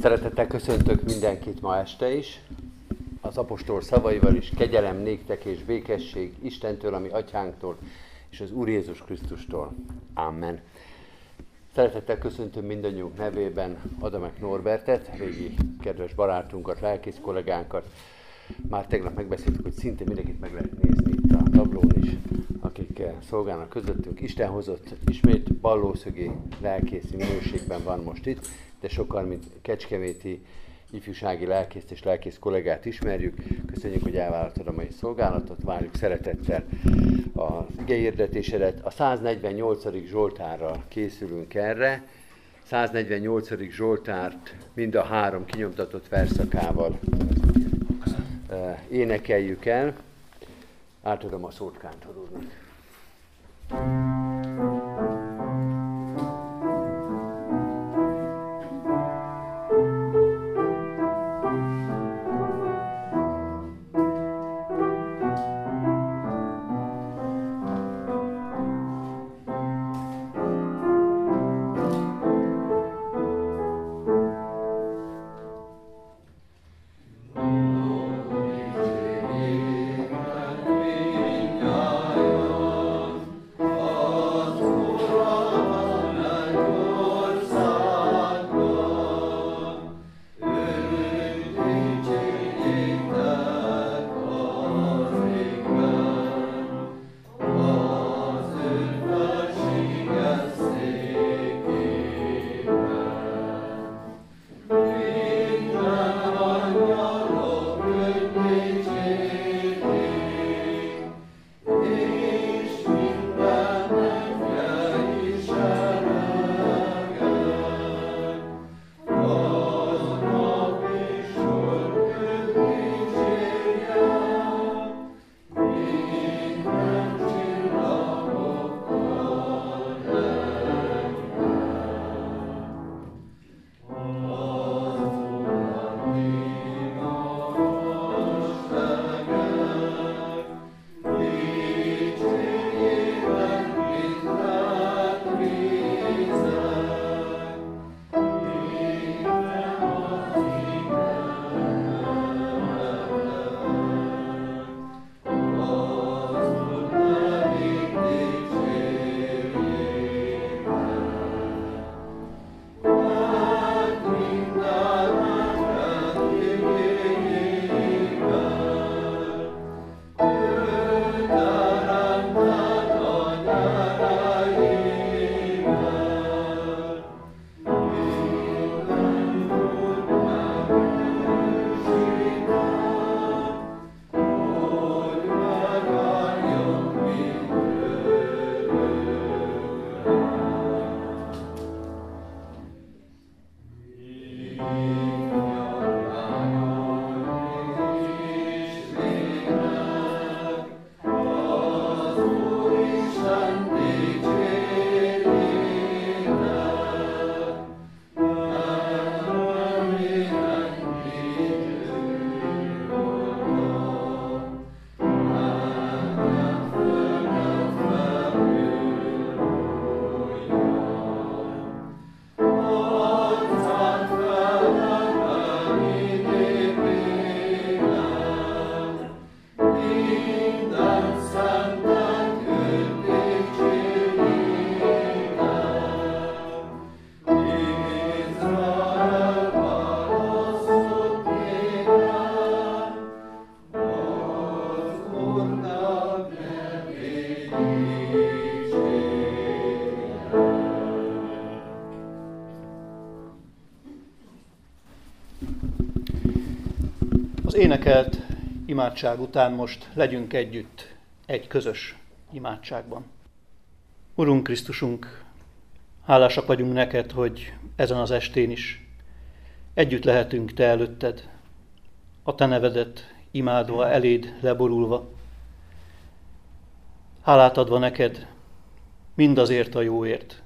Szeretettel köszöntök mindenkit ma este is, az apostol szavaival is, kegyelem néktek és békesség Istentől, ami atyánktól, és az Úr Jézus Krisztustól. Amen. Szeretettel köszöntöm mindannyiunk nevében Adamek Norbertet, régi kedves barátunkat, lelkész kollégánkat. Már tegnap megbeszéltük, hogy szinte mindenkit meg lehet nézni itt a tablón is, akik szolgálnak közöttünk. Isten hozott ismét ballószögi lelkészi minőségben van most itt, de sokan, mint Kecskeméti ifjúsági lelkészt és lelkész kollégát ismerjük. Köszönjük, hogy elvállaltad a mai szolgálatot, várjuk szeretettel az igehirdetésedet. A 148. Zsoltárral készülünk erre. 148. Zsoltárt mind a három kinyomtatott verszakával énekeljük el. Átadom a szót Kántor úrnak. Az énekelt imádság után most legyünk együtt egy közös imádságban. Urunk Krisztusunk, hálásak vagyunk neked, hogy ezen az estén is együtt lehetünk Te előtted, a Te nevedet imádva, eléd leborulva. Hálát adva neked mindazért a jóért,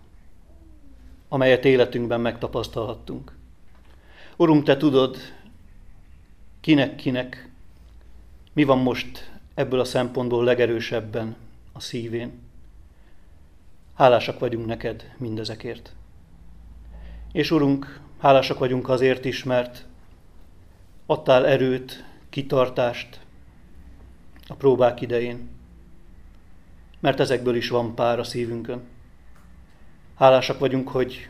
amelyet életünkben megtapasztalhattunk. Urunk, Te tudod, kinek-kinek, mi van most ebből a szempontból legerősebben a szívén. Hálásak vagyunk neked mindezekért. És Urunk, hálásak vagyunk azért is, mert adtál erőt, kitartást a próbák idején, mert ezekből is van pár a szívünkön. Hálásak vagyunk, hogy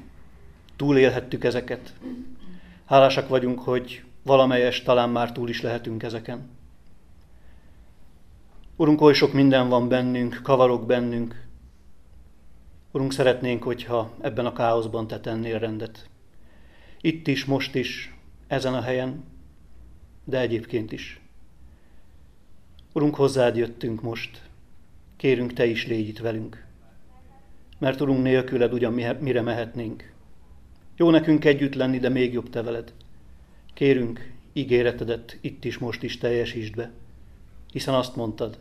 túlélhettük ezeket. Hálásak vagyunk, hogy valamelyes talán már túl is lehetünk ezeken. Urunk, oly sok minden van bennünk, kavarok bennünk. Urunk, szeretnénk, hogyha ebben a káoszban te tennél rendet. Itt is, most is, ezen a helyen, de egyébként is. Urunk, hozzád jöttünk most, kérünk, te is légy itt velünk. Mert Urunk, nélküled ugyan mire mehetnénk. Jó nekünk együtt lenni, de még jobb te veled. Kérünk, ígéretedet itt is, most is teljesítsd be, hiszen azt mondtad,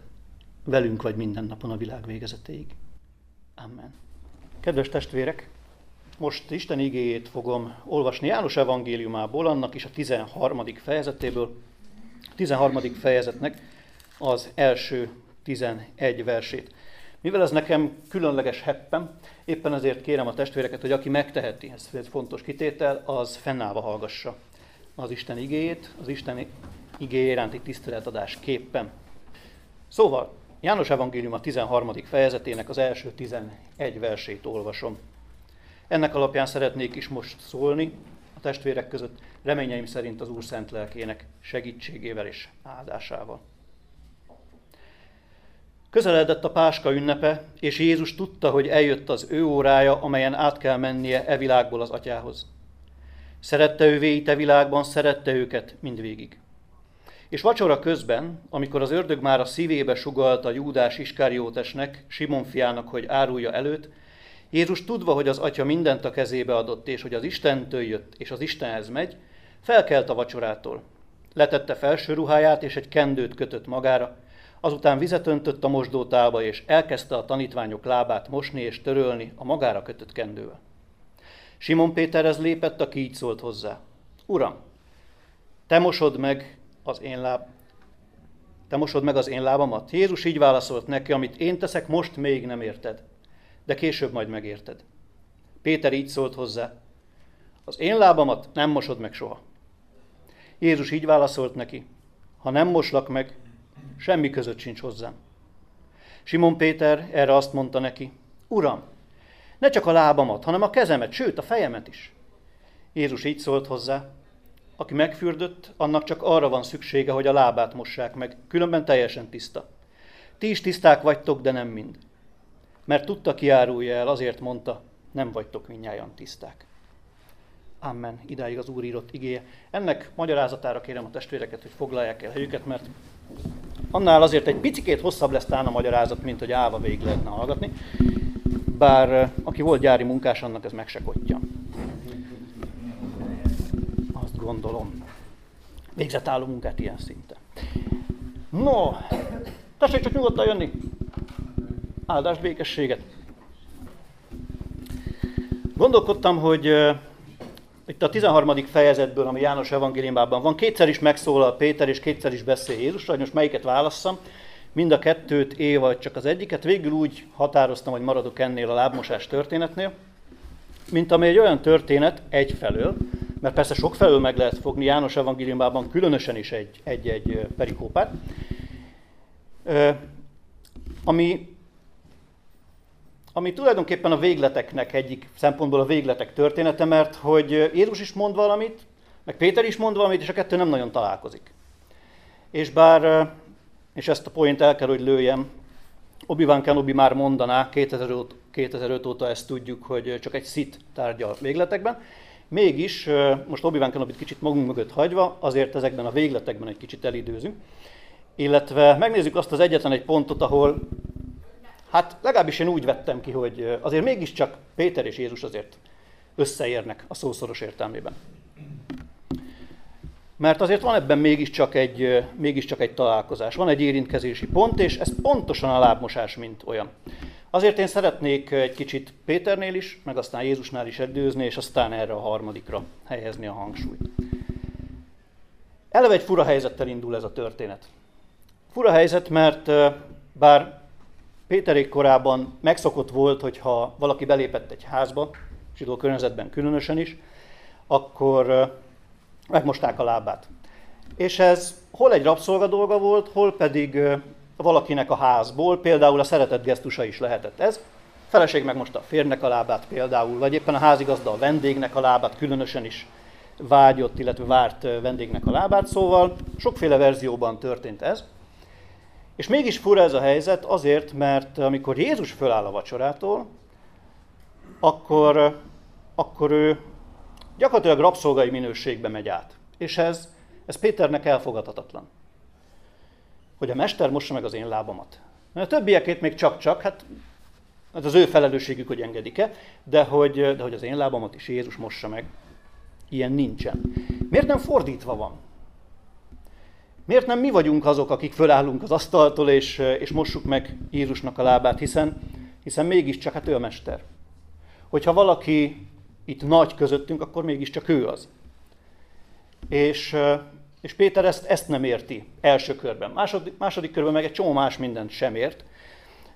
velünk vagy minden napon a világ végezetéig. Amen. Kedves testvérek, most Isten igéjét fogom olvasni János evangéliumából, annak is a 13. fejezetéből. A 13. fejezetnek az első 11 versét. Mivel ez nekem különleges heppem, éppen ezért kérem a testvéreket, hogy aki megteheti, ez egy fontos kitétel, az fennállva hallgassa az Isten igéjét, az Isten igéje iránti tiszteletadás képpen. Szóval, János Evangélium a 13. fejezetének az első 11 versét olvasom. Ennek alapján szeretnék is most szólni a testvérek között, reményeim szerint az Úr Szent Lelkének segítségével és áldásával. Közeledett a Páska ünnepe, és Jézus tudta, hogy eljött az ő órája, amelyen át kell mennie e világból az atyához. Szerette ő véit e világban, szerette őket mindvégig. És vacsora közben, amikor az ördög már a szívébe sugalta Júdás Iskáriótesnek, Simon fiának, hogy árulja előtt, Jézus tudva, hogy az atya mindent a kezébe adott, és hogy az Istentől jött, és az Istenhez megy, felkelt a vacsorától. Letette felső ruháját, és egy kendőt kötött magára, azután vizet öntött a mosdótába, és elkezdte a tanítványok lábát mosni és törölni a magára kötött kendővel. Simon Péterhez lépett, aki így szólt hozzá. Uram, te mosod meg az én láb, te mosod meg az én lábamat? Jézus így válaszolt neki, amit én teszek, most még nem érted, de később majd megérted. Péter így szólt hozzá, az én lábamat nem mosod meg soha. Jézus így válaszolt neki, ha nem moslak meg, semmi között sincs hozzám. Simon Péter erre azt mondta neki, Uram, ne csak a lábamat, hanem a kezemet, sőt a fejemet is. Jézus így szólt hozzá, aki megfürdött, annak csak arra van szüksége, hogy a lábát mossák meg, különben teljesen tiszta. Ti is tiszták vagytok, de nem mind. Mert tudta, kiárulja el, azért mondta, nem vagytok minnyáján tiszták. Amen. Idáig az Úr írott igéje. Ennek magyarázatára kérem a testvéreket, hogy foglalják el helyüket, mert annál azért egy picikét hosszabb lesz talán a magyarázat, mint hogy állva végig lehetne hallgatni bár aki volt gyári munkás, annak ez meg se kotja. Azt gondolom. Végzett álló munkát ilyen szinte. No, tessék csak nyugodtan jönni. Áldást, békességet. Gondolkodtam, hogy uh, itt a 13. fejezetből, ami János evangéliumában van, kétszer is megszólal Péter, és kétszer is beszél Jézus, hogy most melyiket válasszam mind a kettőt él, vagy csak az egyiket. Végül úgy határoztam, hogy maradok ennél a lábmosás történetnél, mint ami egy olyan történet egyfelől, mert persze sokfelől meg lehet fogni, János evangéliumában különösen is egy-egy perikópát, ami, ami tulajdonképpen a végleteknek egyik szempontból a végletek története, mert hogy Jézus is mond valamit, meg Péter is mond valamit, és a kettő nem nagyon találkozik. És bár és ezt a point el kell, hogy lőjem. Obi-Wan Kenobi már mondaná, 2005, 2005 óta ezt tudjuk, hogy csak egy szit tárgyal végletekben. Mégis, most Obi-Wan Kenobi-t kicsit magunk mögött hagyva, azért ezekben a végletekben egy kicsit elidőzünk. Illetve megnézzük azt az egyetlen egy pontot, ahol, hát legalábbis én úgy vettem ki, hogy azért mégiscsak Péter és Jézus azért összeérnek a szószoros értelmében. Mert azért van ebben mégiscsak egy, mégiscsak egy találkozás, van egy érintkezési pont, és ez pontosan a lábmosás, mint olyan. Azért én szeretnék egy kicsit Péternél is, meg aztán Jézusnál is edőzni, és aztán erre a harmadikra helyezni a hangsúlyt. Eleve egy fura helyzettel indul ez a történet. Fura helyzet, mert bár Péterék korában megszokott volt, hogyha valaki belépett egy házba, zsidó környezetben különösen is, akkor megmosták a lábát. És ez hol egy rabszolga dolga volt, hol pedig valakinek a házból, például a szeretet gesztusa is lehetett ez. A feleség megmosta a férnek a lábát például, vagy éppen a házigazda a vendégnek a lábát, különösen is vágyott, illetve várt vendégnek a lábát, szóval sokféle verzióban történt ez. És mégis fura ez a helyzet azért, mert amikor Jézus föláll a vacsorától, akkor, akkor ő gyakorlatilag rabszolgai minőségbe megy át. És ez, ez Péternek elfogadhatatlan. Hogy a mester mossa meg az én lábamat. A többiekét még csak-csak, hát ez az ő felelősségük, hogy engedik-e, de hogy, de hogy az én lábamat is Jézus mossa meg, ilyen nincsen. Miért nem fordítva van? Miért nem mi vagyunk azok, akik fölállunk az asztaltól, és, és mossuk meg Jézusnak a lábát, hiszen, hiszen mégiscsak hát ő a mester. Hogyha valaki itt nagy közöttünk, akkor mégiscsak ő az. És, és Péter ezt, ezt nem érti első körben. Második, második körben meg egy csomó más mindent sem ért.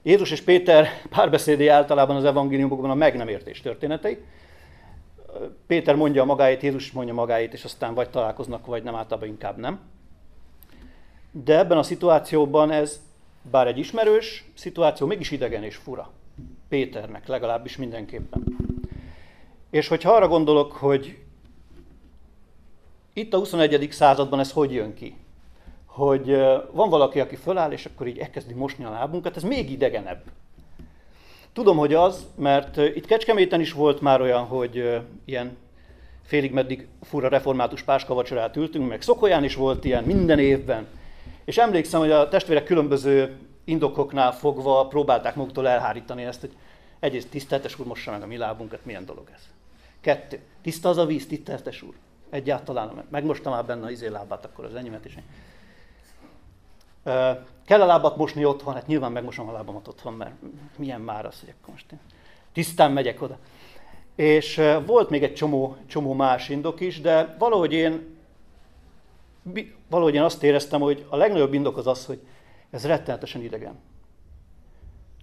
Jézus és Péter párbeszédé általában az evangéliumokban a meg nem értés történetei. Péter mondja magáét, Jézus mondja magáét, és aztán vagy találkoznak, vagy nem, általában inkább nem. De ebben a szituációban ez, bár egy ismerős szituáció, mégis idegen és fura. Péternek legalábbis mindenképpen. És hogyha arra gondolok, hogy itt a 21. században ez hogy jön ki? Hogy van valaki, aki föláll, és akkor így elkezdi mosni a lábunkat, ez még idegenebb. Tudom, hogy az, mert itt Kecskeméten is volt már olyan, hogy ilyen félig meddig fura református páskavacsorát ültünk, meg Szokolyán is volt ilyen minden évben. És emlékszem, hogy a testvérek különböző indokoknál fogva próbálták maguktól elhárítani ezt, hogy egyrészt tiszteltes úr mossa meg a mi lábunkat, milyen dolog ez. Kettő, tiszta az a víz, tiszteltes úr. Egyáltalán megmostam már benne az izé akkor az enyémet is. Kell a lábat mosni otthon? Hát nyilván megmosom a lábamat otthon, mert milyen már az, hogy akkor most én tisztán megyek oda. És volt még egy csomó, csomó más indok is, de valahogy én, valahogy én azt éreztem, hogy a legnagyobb indok az az, hogy ez rettenetesen idegen.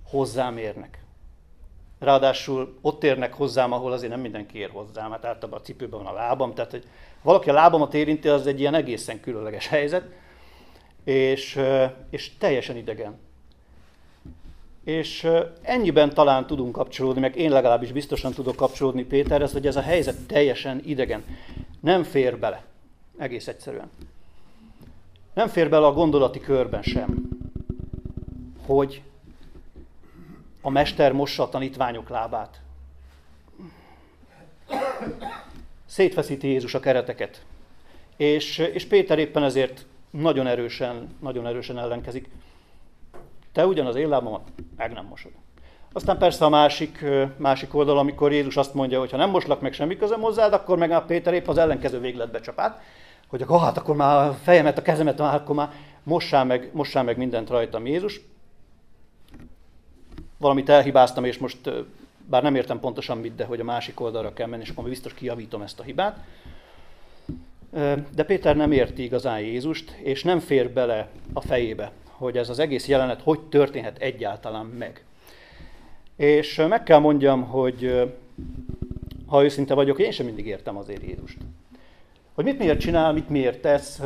Hozzám érnek. Ráadásul ott érnek hozzám, ahol azért nem mindenki ér hozzám, mert általában a cipőben van a lábam, tehát hogy valaki a lábamat érinti, az egy ilyen egészen különleges helyzet és, és teljesen idegen. És ennyiben talán tudunk kapcsolódni, meg én legalábbis biztosan tudok kapcsolódni Péterhez, hogy ez a helyzet teljesen idegen. Nem fér bele. Egész egyszerűen. Nem fér bele a gondolati körben sem, hogy a mester mossa a tanítványok lábát. Szétfeszíti Jézus a kereteket. És, és Péter éppen ezért nagyon erősen, nagyon erősen ellenkezik. Te ugyanaz én lábamat meg nem mosod. Aztán persze a másik, másik oldal, amikor Jézus azt mondja, hogy ha nem moslak meg semmi közöm hozzád, akkor meg a Péter épp az ellenkező végletbe csapát, hogy akkor, hát akkor már a fejemet, a kezemet, már, akkor már mossál meg, mossál meg mindent rajtam Jézus. Valamit elhibáztam, és most bár nem értem pontosan mit, de hogy a másik oldalra kell menni, és akkor biztos kijavítom ezt a hibát. De Péter nem érti igazán Jézust, és nem fér bele a fejébe, hogy ez az egész jelenet hogy történhet egyáltalán meg. És meg kell mondjam, hogy ha őszinte vagyok, én sem mindig értem azért Jézust. Hogy mit miért csinál, mit miért tesz,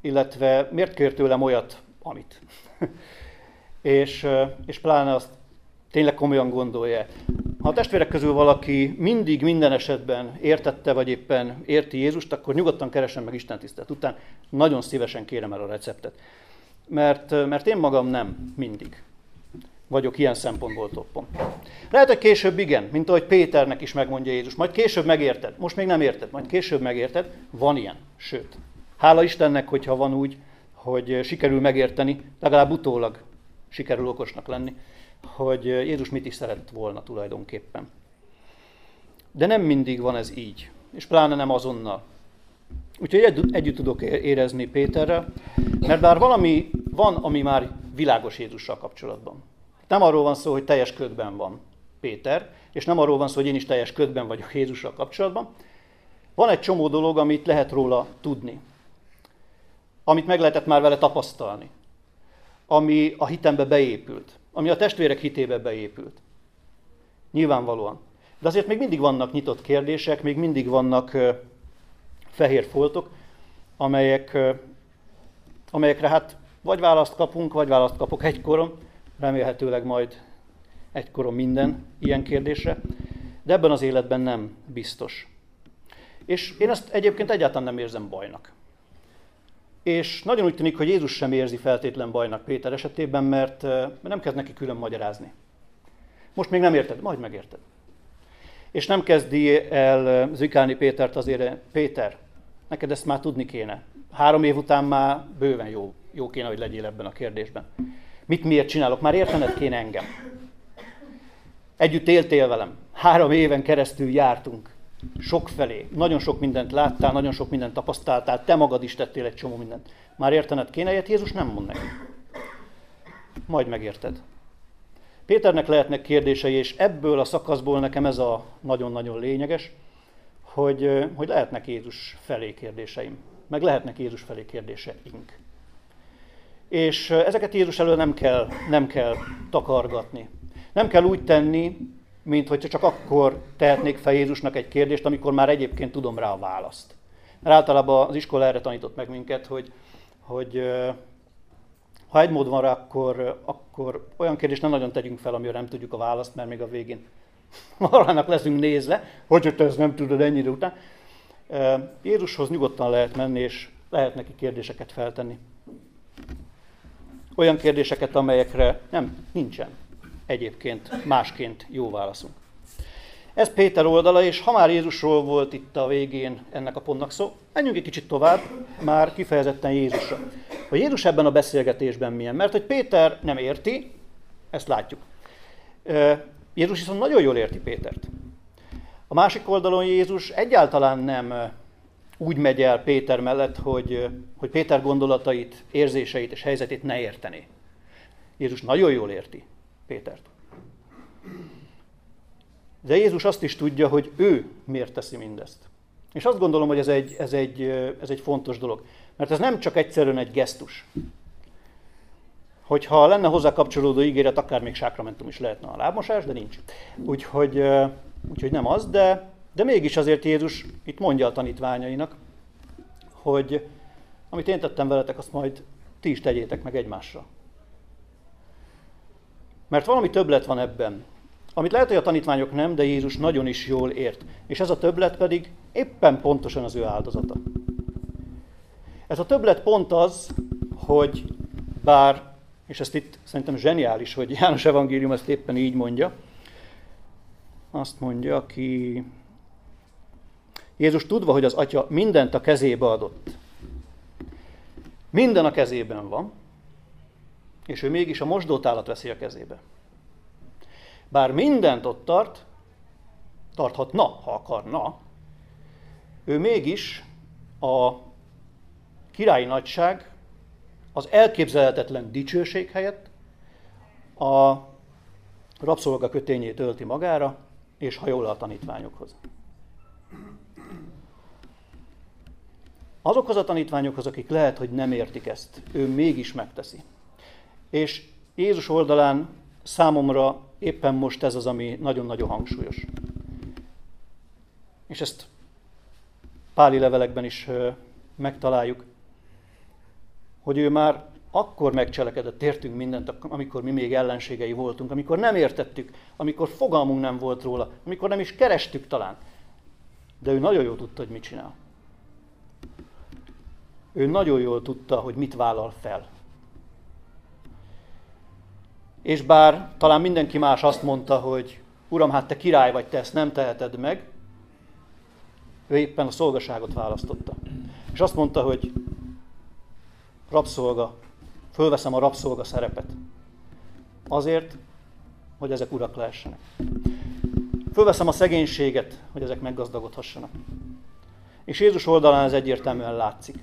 illetve miért kér tőlem olyat, amit. és, és pláne azt tényleg komolyan gondolja. Ha a testvérek közül valaki mindig, minden esetben értette, vagy éppen érti Jézust, akkor nyugodtan keresem meg Isten tisztelt után. Nagyon szívesen kérem el a receptet. Mert, mert én magam nem mindig vagyok ilyen szempontból toppon. Lehet, hogy később igen, mint ahogy Péternek is megmondja Jézus. Majd később megérted. Most még nem érted, majd később megérted. Van ilyen. Sőt, hála Istennek, hogyha van úgy, hogy sikerül megérteni, legalább utólag sikerül okosnak lenni hogy Jézus mit is szeretett volna tulajdonképpen. De nem mindig van ez így, és pláne nem azonnal. Úgyhogy egy, együtt tudok érezni Péterrel, mert bár valami van, ami már világos Jézussal kapcsolatban. Nem arról van szó, hogy teljes ködben van Péter, és nem arról van szó, hogy én is teljes ködben vagyok Jézussal kapcsolatban. Van egy csomó dolog, amit lehet róla tudni, amit meg lehetett már vele tapasztalni, ami a hitembe beépült ami a testvérek hitébe beépült. Nyilvánvalóan. De azért még mindig vannak nyitott kérdések, még mindig vannak fehér foltok, amelyek, amelyekre hát vagy választ kapunk, vagy választ kapok egykoron, remélhetőleg majd egykoron minden ilyen kérdésre, de ebben az életben nem biztos. És én ezt egyébként egyáltalán nem érzem bajnak. És nagyon úgy tűnik, hogy Jézus sem érzi feltétlen bajnak Péter esetében, mert, nem kezd neki külön magyarázni. Most még nem érted, majd megérted. És nem kezdi el zikálni Pétert azért, Péter, neked ezt már tudni kéne. Három év után már bőven jó, jó kéne, hogy legyél ebben a kérdésben. Mit miért csinálok? Már értened kéne engem. Együtt éltél velem. Három éven keresztül jártunk. Sok felé. Nagyon sok mindent láttál, nagyon sok mindent tapasztaltál, te magad is tettél egy csomó mindent. Már értened kéne, ilyet Jézus nem mond neki. Majd megérted. Péternek lehetnek kérdései, és ebből a szakaszból nekem ez a nagyon-nagyon lényeges, hogy, hogy lehetnek Jézus felé kérdéseim, meg lehetnek Jézus felé kérdéseink. És ezeket Jézus elől nem kell, nem kell takargatni. Nem kell úgy tenni, mint hogy csak akkor tehetnék fel Jézusnak egy kérdést, amikor már egyébként tudom rá a választ. Mert általában az iskola erre tanított meg minket, hogy, hogy ha egy mód van rá, akkor, akkor olyan kérdést nem nagyon tegyünk fel, amire nem tudjuk a választ, mert még a végén marának leszünk nézve, hogy te ezt nem tudod ennyire után. Jézushoz nyugodtan lehet menni, és lehet neki kérdéseket feltenni. Olyan kérdéseket, amelyekre nem, nincsen egyébként másként jó válaszunk. Ez Péter oldala, és ha már Jézusról volt itt a végén ennek a pontnak szó, menjünk egy kicsit tovább, már kifejezetten Jézusra. A Jézus ebben a beszélgetésben milyen? Mert hogy Péter nem érti, ezt látjuk. Jézus viszont nagyon jól érti Pétert. A másik oldalon Jézus egyáltalán nem úgy megy el Péter mellett, hogy, hogy Péter gondolatait, érzéseit és helyzetét ne értené. Jézus nagyon jól érti Pétert. De Jézus azt is tudja, hogy ő miért teszi mindezt. És azt gondolom, hogy ez egy, ez egy, ez egy fontos dolog. Mert ez nem csak egyszerűen egy gesztus. Hogyha lenne hozzá kapcsolódó ígéret, akár még sákramentum is lehetne a lábmosás, de nincs. Úgyhogy, úgyhogy nem az, de, de mégis azért Jézus itt mondja a tanítványainak, hogy amit én tettem veletek, azt majd ti is tegyétek meg egymásra. Mert valami többlet van ebben, amit lehet, hogy a tanítványok nem, de Jézus nagyon is jól ért. És ez a többlet pedig éppen pontosan az ő áldozata. Ez a többlet pont az, hogy bár, és ezt itt szerintem zseniális, hogy János Evangélium ezt éppen így mondja, azt mondja, aki Jézus tudva, hogy az Atya mindent a kezébe adott. Minden a kezében van, és ő mégis a mosdótálat veszi a kezébe. Bár mindent ott tart, tarthatna, ha akarna, ő mégis a királyi nagyság, az elképzelhetetlen dicsőség helyett a rabszolga kötényét ölti magára, és hajol a tanítványokhoz. Azokhoz a tanítványokhoz, akik lehet, hogy nem értik ezt, ő mégis megteszi. És Jézus oldalán számomra éppen most ez az, ami nagyon-nagyon hangsúlyos. És ezt páli levelekben is megtaláljuk, hogy ő már akkor megcselekedett, értünk mindent, amikor mi még ellenségei voltunk, amikor nem értettük, amikor fogalmunk nem volt róla, amikor nem is kerestük talán. De ő nagyon jól tudta, hogy mit csinál. Ő nagyon jól tudta, hogy mit vállal fel. És bár talán mindenki más azt mondta, hogy Uram, hát te király vagy, te ezt nem teheted meg, ő éppen a szolgaságot választotta. És azt mondta, hogy rabszolga, fölveszem a rabszolga szerepet. Azért, hogy ezek urak lehessenek. Fölveszem a szegénységet, hogy ezek meggazdagodhassanak. És Jézus oldalán ez egyértelműen látszik.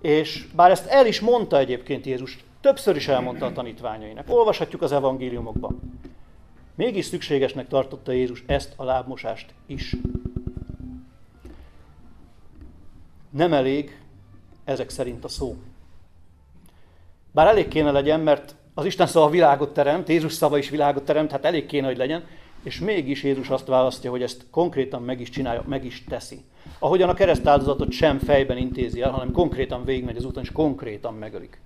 És bár ezt el is mondta egyébként Jézus Többször is elmondta a tanítványainak. Olvashatjuk az evangéliumokban. Mégis szükségesnek tartotta Jézus ezt a lábmosást is. Nem elég ezek szerint a szó. Bár elég kéne legyen, mert az Isten szava világot teremt, Jézus szava is világot teremt, hát elég kéne, hogy legyen, És mégis Jézus azt választja, hogy ezt konkrétan meg is csinálja, meg is teszi. Ahogyan a keresztáldozatot sem fejben intézi el, hanem konkrétan végigmegy az úton, és konkrétan megölik.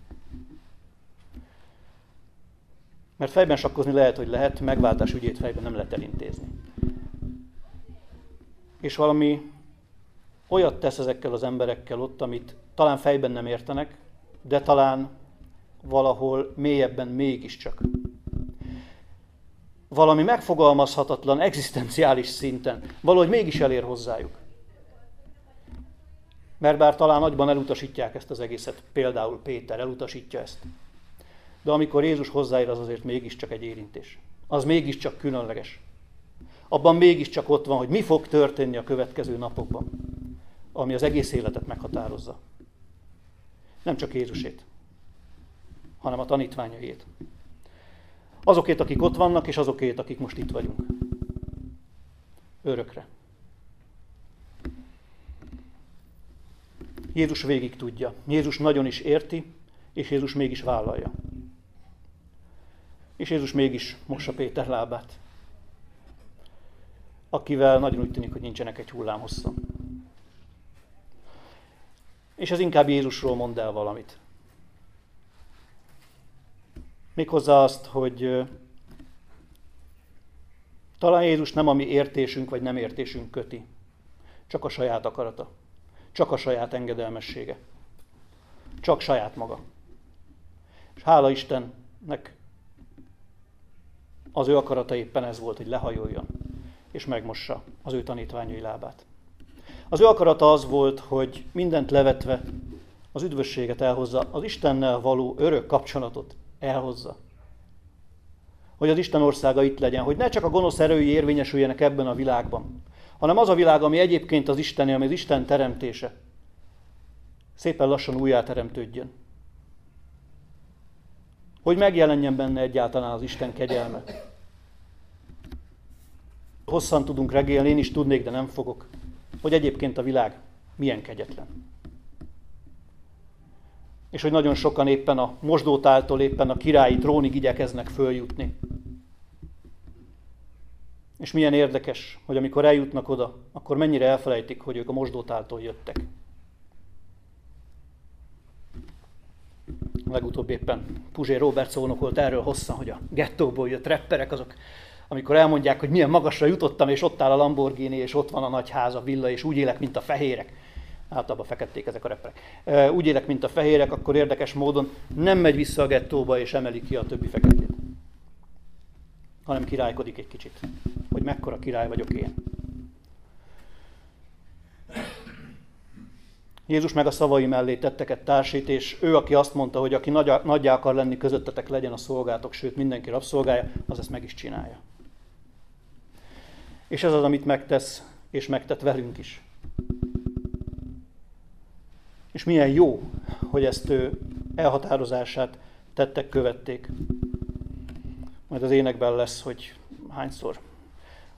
Mert fejben sakkozni lehet, hogy lehet, megváltás ügyét fejben nem lehet elintézni. És valami olyat tesz ezekkel az emberekkel ott, amit talán fejben nem értenek, de talán valahol mélyebben mégiscsak. Valami megfogalmazhatatlan, egzisztenciális szinten, valahogy mégis elér hozzájuk. Mert bár talán nagyban elutasítják ezt az egészet, például Péter elutasítja ezt. De amikor Jézus hozzáér, az azért mégiscsak egy érintés. Az mégiscsak különleges. Abban mégiscsak ott van, hogy mi fog történni a következő napokban, ami az egész életet meghatározza. Nem csak Jézusét, hanem a tanítványait. Azokét, akik ott vannak, és azokét, akik most itt vagyunk. Örökre. Jézus végig tudja. Jézus nagyon is érti, és Jézus mégis vállalja. És Jézus mégis mossa Péter lábát, akivel nagyon úgy tűnik, hogy nincsenek egy hullám hosszan. És ez inkább Jézusról mond el valamit. Méghozzá azt, hogy talán Jézus nem a mi értésünk vagy nem értésünk köti, csak a saját akarata, csak a saját engedelmessége, csak saját maga. És hála Istennek az ő akarata éppen ez volt, hogy lehajoljon és megmossa az ő tanítványai lábát. Az ő akarata az volt, hogy mindent levetve az üdvösséget elhozza, az Istennel való örök kapcsolatot elhozza. Hogy az Isten országa itt legyen, hogy ne csak a gonosz erői érvényesüljenek ebben a világban, hanem az a világ, ami egyébként az Isten, ami az Isten teremtése, szépen lassan újjáteremtődjön. Hogy megjelenjen benne egyáltalán az Isten kegyelme. Hosszan tudunk regélni, én is tudnék, de nem fogok, hogy egyébként a világ milyen kegyetlen és hogy nagyon sokan éppen a mosdótáltól éppen a királyi trónig igyekeznek följutni. És milyen érdekes, hogy amikor eljutnak oda, akkor mennyire elfelejtik, hogy ők a mosdótáltól jöttek. Legutóbb éppen Puzsé Robert szónokolt erről hosszan, hogy a gettóból jött repperek, azok amikor elmondják, hogy milyen magasra jutottam, és ott áll a Lamborghini, és ott van a nagy ház, a villa, és úgy élek, mint a fehérek általában fekették ezek a reperek. Úgy élek, mint a fehérek, akkor érdekes módon nem megy vissza a gettóba és emeli ki a többi feketét. Hanem királykodik egy kicsit, hogy mekkora király vagyok én. Jézus meg a szavai mellé tettek társít, és ő, aki azt mondta, hogy aki nagy, nagyjá akar lenni közöttetek, legyen a szolgátok, sőt mindenki rabszolgája, az ezt meg is csinálja. És ez az, amit megtesz, és megtett velünk is. És milyen jó, hogy ezt ő elhatározását tettek, követték. Majd az énekben lesz, hogy hányszor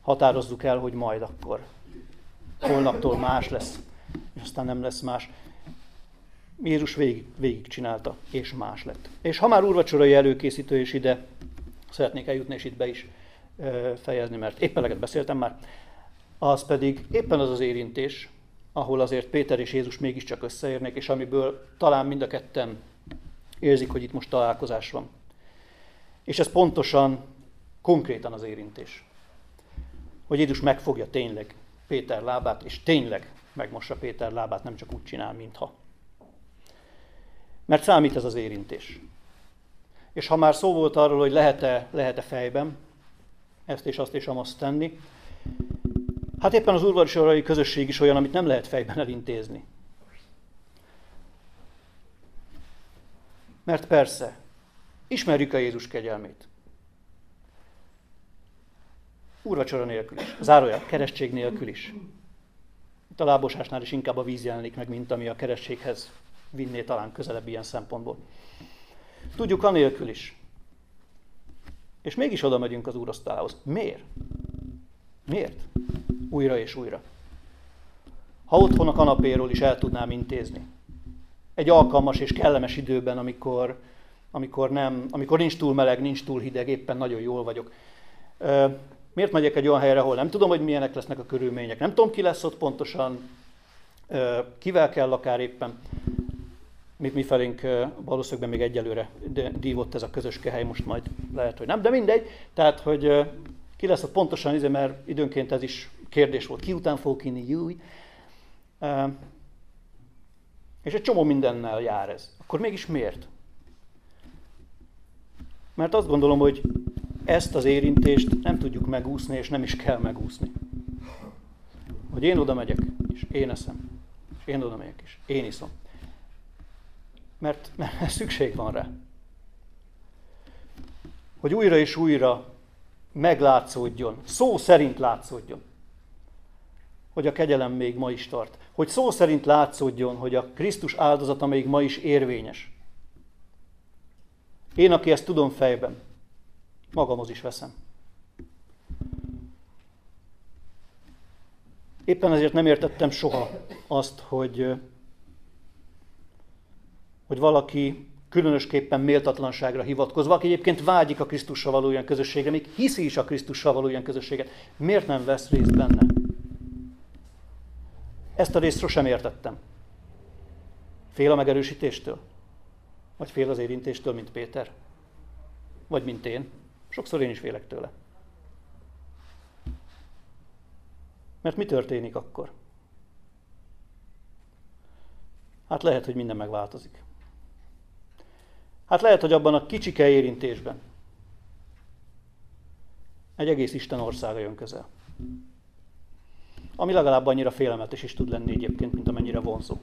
határozzuk el, hogy majd akkor holnaptól más lesz, és aztán nem lesz más. Jézus végig, végig csinálta, és más lett. És ha már úrvacsorai előkészítő is ide, szeretnék eljutni, és itt be is fejezni, mert éppen leget beszéltem már, az pedig éppen az az érintés, ahol azért Péter és Jézus mégiscsak összeérnek, és amiből talán mind a ketten érzik, hogy itt most találkozás van. És ez pontosan, konkrétan az érintés. Hogy Jézus megfogja tényleg Péter lábát, és tényleg megmossa Péter lábát, nem csak úgy csinál, mintha. Mert számít ez az érintés. És ha már szó volt arról, hogy lehet-e, lehet-e fejben ezt és azt és amazt tenni, Hát éppen az urvasorai közösség is olyan, amit nem lehet fejben elintézni. Mert persze, ismerjük a Jézus kegyelmét. Úrvacsora nélkül is, zárója, keresztség nélkül is. Itt a lábosásnál is inkább a víz jelenik meg, mint ami a keresztséghez vinné talán közelebb ilyen szempontból. Tudjuk anélkül is. És mégis oda megyünk az úrasztalához. Miért? Miért? újra és újra. Ha otthon a kanapéról is el tudnám intézni. Egy alkalmas és kellemes időben, amikor, amikor, nem, amikor nincs túl meleg, nincs túl hideg, éppen nagyon jól vagyok. Miért megyek egy olyan helyre, ahol nem tudom, hogy milyenek lesznek a körülmények, nem tudom, ki lesz ott pontosan, kivel kell akár éppen. Mi, mi felénk valószínűleg még egyelőre dívott ez a közös hely, most majd lehet, hogy nem, de mindegy. Tehát, hogy ki lesz ott pontosan, izé, mert időnként ez is kérdés volt, ki után fogok inni, júj. És egy csomó mindennel jár ez. Akkor mégis miért? Mert azt gondolom, hogy ezt az érintést nem tudjuk megúszni, és nem is kell megúszni. Hogy én oda megyek, és én eszem, és én oda megyek, és én iszom. Mert, mert szükség van rá. Hogy újra és újra meglátszódjon, szó szerint látszódjon, hogy a kegyelem még ma is tart. Hogy szó szerint látszódjon, hogy a Krisztus áldozata még ma is érvényes. Én, aki ezt tudom fejben, magamhoz is veszem. Éppen ezért nem értettem soha azt, hogy, hogy valaki különösképpen méltatlanságra hivatkozva, aki egyébként vágyik a Krisztussal való ilyen közösségre, még hiszi is a Krisztussal való ilyen közösséget, miért nem vesz részt benne? Ezt a részt sosem értettem. Fél a megerősítéstől? Vagy fél az érintéstől, mint Péter? Vagy mint én? Sokszor én is félek tőle. Mert mi történik akkor? Hát lehet, hogy minden megváltozik. Hát lehet, hogy abban a kicsike érintésben egy egész Isten országa jön közel. Ami legalább annyira félelmetes is tud lenni egyébként, mint amennyire vonzó.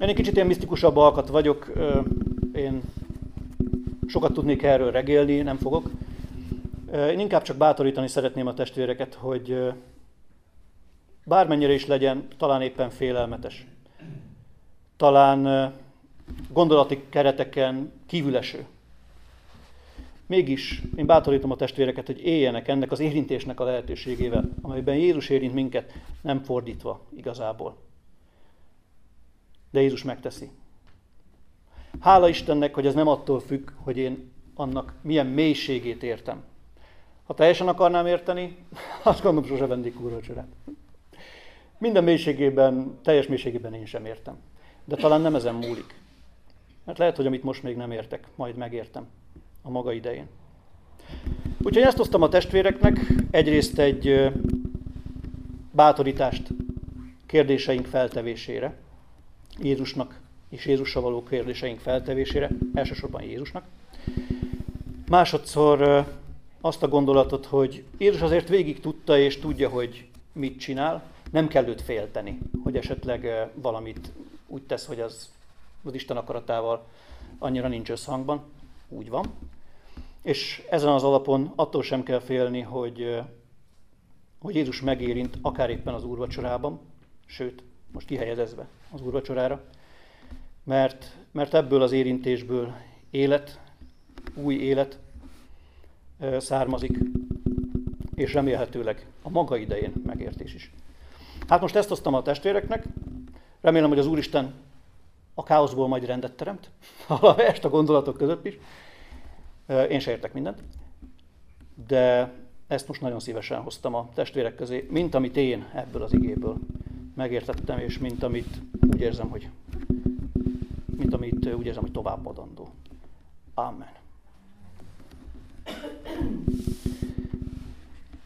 Én egy kicsit ilyen misztikusabb alkat vagyok, én sokat tudnék erről regélni, nem fogok. Én inkább csak bátorítani szeretném a testvéreket, hogy bármennyire is legyen, talán éppen félelmetes, talán gondolati kereteken kívüleső. Mégis én bátorítom a testvéreket, hogy éljenek ennek az érintésnek a lehetőségével, amelyben Jézus érint minket, nem fordítva igazából. De Jézus megteszi. Hála Istennek, hogy ez nem attól függ, hogy én annak milyen mélységét értem. Ha teljesen akarnám érteni, azt gondolom, sose vennék úrvacsorát. Minden mélységében, teljes mélységében én sem értem. De talán nem ezen múlik. Mert lehet, hogy amit most még nem értek, majd megértem a maga idején. Úgyhogy ezt hoztam a testvéreknek, egyrészt egy bátorítást kérdéseink feltevésére, Jézusnak és Jézussal való kérdéseink feltevésére, elsősorban Jézusnak. Másodszor azt a gondolatot, hogy Jézus azért végig tudta és tudja, hogy mit csinál, nem kell őt félteni, hogy esetleg valamit úgy tesz, hogy az az Isten akaratával annyira nincs összhangban. Úgy van. És ezen az alapon attól sem kell félni, hogy, hogy Jézus megérint akár éppen az úrvacsorában, sőt, most kihelyezezve az úrvacsorára, mert, mert ebből az érintésből élet, új élet származik, és remélhetőleg a maga idején megértés is. Hát most ezt hoztam a testvéreknek, remélem, hogy az Úristen a káoszból majd rendet teremt, valamelyest a gondolatok között is. Én se értek mindent, de ezt most nagyon szívesen hoztam a testvérek közé, mint amit én ebből az igéből megértettem, és mint amit úgy érzem, hogy, mint amit úgy érzem, hogy továbbadandó. Amen.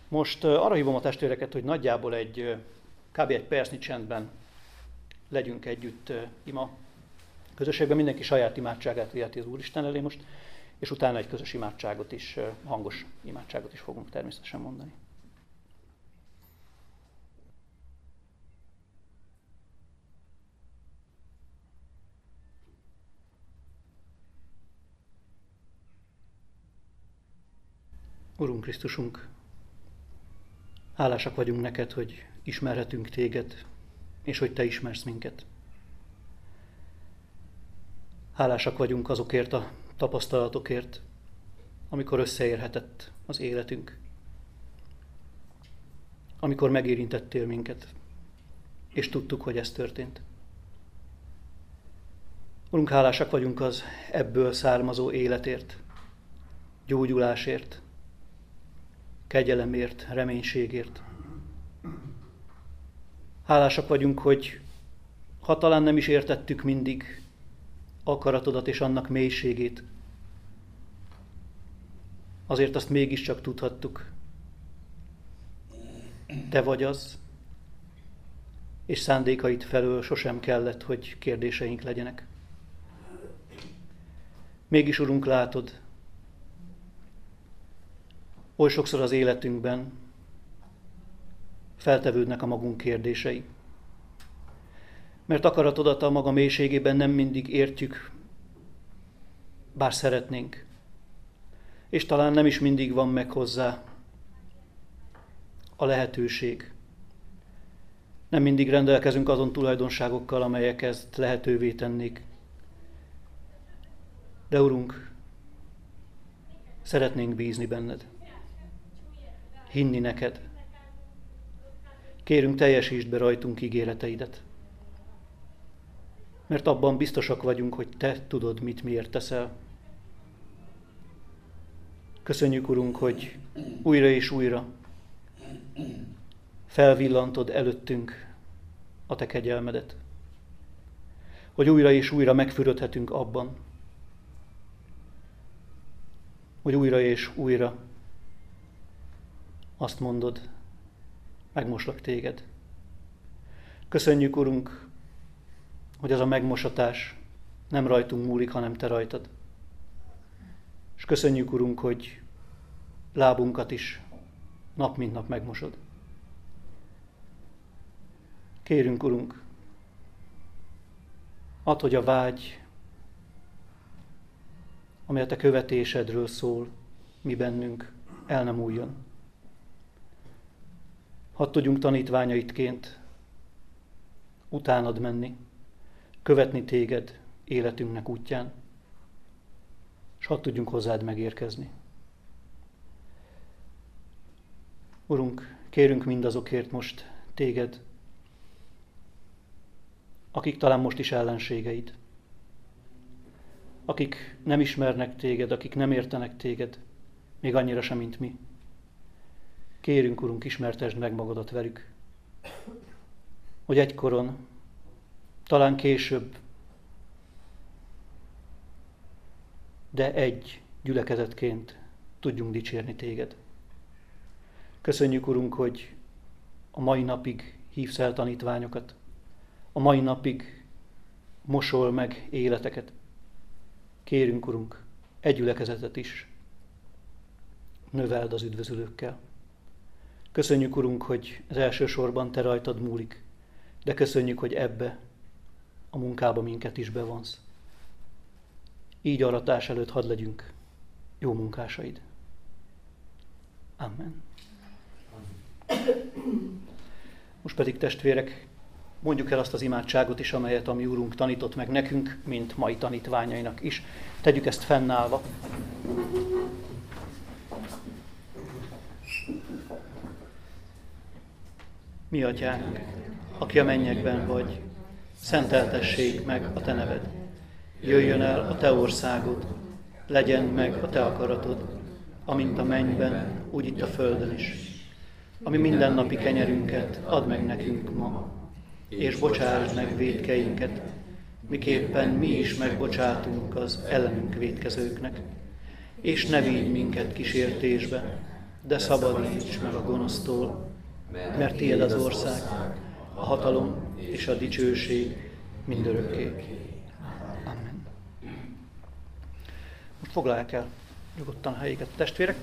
Most arra hívom a testvéreket, hogy nagyjából egy kb. egy percnyi csendben legyünk együtt ima közösségben mindenki saját imádságát viheti az Úristen elé most, és utána egy közös imádságot is, hangos imádságot is fogunk természetesen mondani. Urunk Krisztusunk, hálásak vagyunk neked, hogy ismerhetünk téged, és hogy te ismersz minket. Hálásak vagyunk azokért a tapasztalatokért, amikor összeérhetett az életünk. Amikor megérintettél minket, és tudtuk, hogy ez történt. Urunk, hálásak vagyunk az ebből származó életért, gyógyulásért, kegyelemért, reménységért. Hálásak vagyunk, hogy ha talán nem is értettük mindig akaratodat és annak mélységét, azért azt mégiscsak tudhattuk. Te vagy az, és szándékait felől sosem kellett, hogy kérdéseink legyenek. Mégis, Urunk, látod, oly sokszor az életünkben feltevődnek a magunk kérdései. Mert akaratodat a maga mélységében nem mindig értjük, bár szeretnénk. És talán nem is mindig van meg hozzá a lehetőség. Nem mindig rendelkezünk azon tulajdonságokkal, amelyek ezt lehetővé tennék. De Urunk, szeretnénk bízni benned. Hinni neked. Kérünk, teljesítsd be rajtunk ígéreteidet. Mert abban biztosak vagyunk, hogy Te tudod, mit miért teszel. Köszönjük, Urunk, hogy újra és újra felvillantod előttünk a Te kegyelmedet. Hogy újra és újra megfürödhetünk abban, hogy újra és újra azt mondod, megmoslak téged. Köszönjük, Urunk, hogy az a megmosatás nem rajtunk múlik, hanem Te rajtad. És köszönjük, Urunk, hogy lábunkat is nap mint nap megmosod. Kérünk, Urunk, add, hogy a vágy, amely a Te követésedről szól, mi bennünk, el nem újjon. Hadd tudjunk tanítványaitként utánad menni, követni téged életünknek útján, és hadd tudjunk hozzád megérkezni. Urunk, kérünk mindazokért most téged, akik talán most is ellenségeid, akik nem ismernek téged, akik nem értenek téged, még annyira sem, mint mi. Kérünk, Urunk, ismertesd meg magadat velük, hogy egykoron, talán később, de egy gyülekezetként tudjunk dicsérni téged. Köszönjük, Urunk, hogy a mai napig hívsz el tanítványokat, a mai napig mosol meg életeket. Kérünk, Urunk, egy gyülekezetet is növeld az üdvözülőkkel. Köszönjük, Urunk, hogy az elsősorban Te rajtad múlik, de köszönjük, hogy ebbe a munkába minket is bevonsz. Így aratás előtt hadd legyünk jó munkásaid. Amen. Most pedig testvérek, mondjuk el azt az imádságot is, amelyet a mi Úrunk tanított meg nekünk, mint mai tanítványainak is. Tegyük ezt fennállva. Mi atyánk, aki a mennyekben vagy, szenteltessék meg a te neved. Jöjjön el a te országod, legyen meg a te akaratod, amint a mennyben, úgy itt a földön is. Ami mindennapi kenyerünket add meg nekünk ma, és bocsásd meg védkeinket, miképpen mi is megbocsátunk az ellenünk védkezőknek. És ne vigy minket kísértésbe, de szabadíts meg a gonosztól, mert tiéd az ország, a hatalom és a dicsőség mindörökké. Amen. Most foglalják el nyugodtan helyéket a testvérek.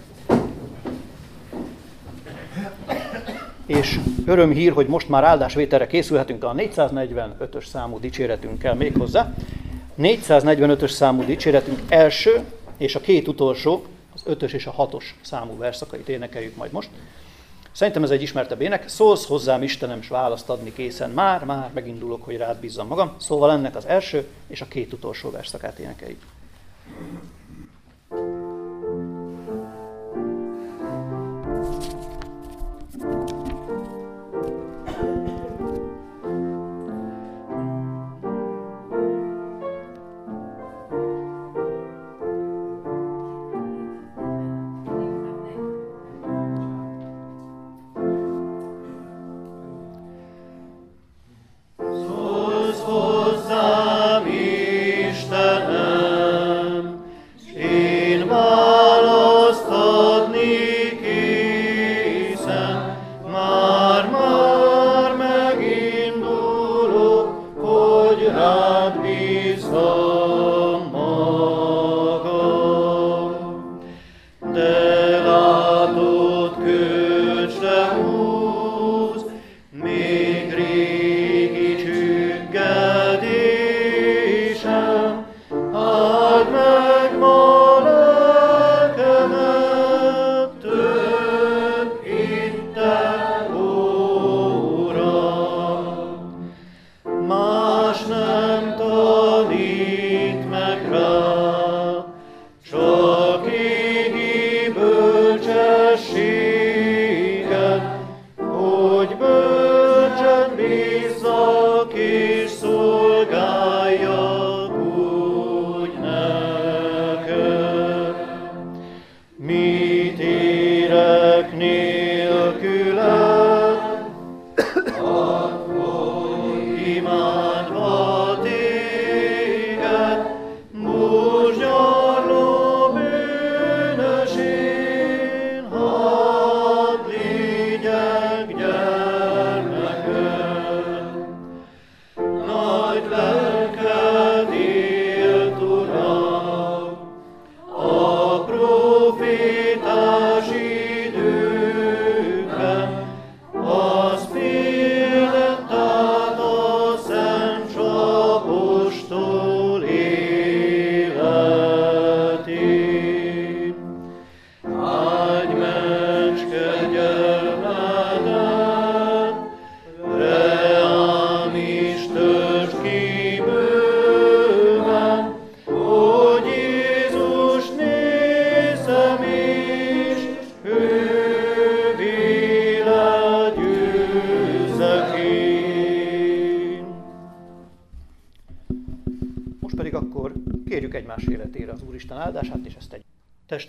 És örömhír, hogy most már áldásvételre készülhetünk a 445-ös számú dicséretünkkel méghozzá. 445-ös számú dicséretünk első és a két utolsó, az ötös és a hatos számú verszakait énekeljük majd most. Szerintem ez egy ismertebb ének. Szólsz hozzám Istenem, s választ adni készen. Már, már megindulok, hogy rád bízzam magam. Szóval ennek az első és a két utolsó verszakát énekeljük.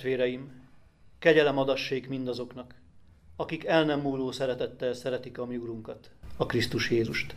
Testvéreim, kegyelem adassék mindazoknak, akik el nem múló szeretettel szeretik a mi Urunkat, a Krisztus Jézust.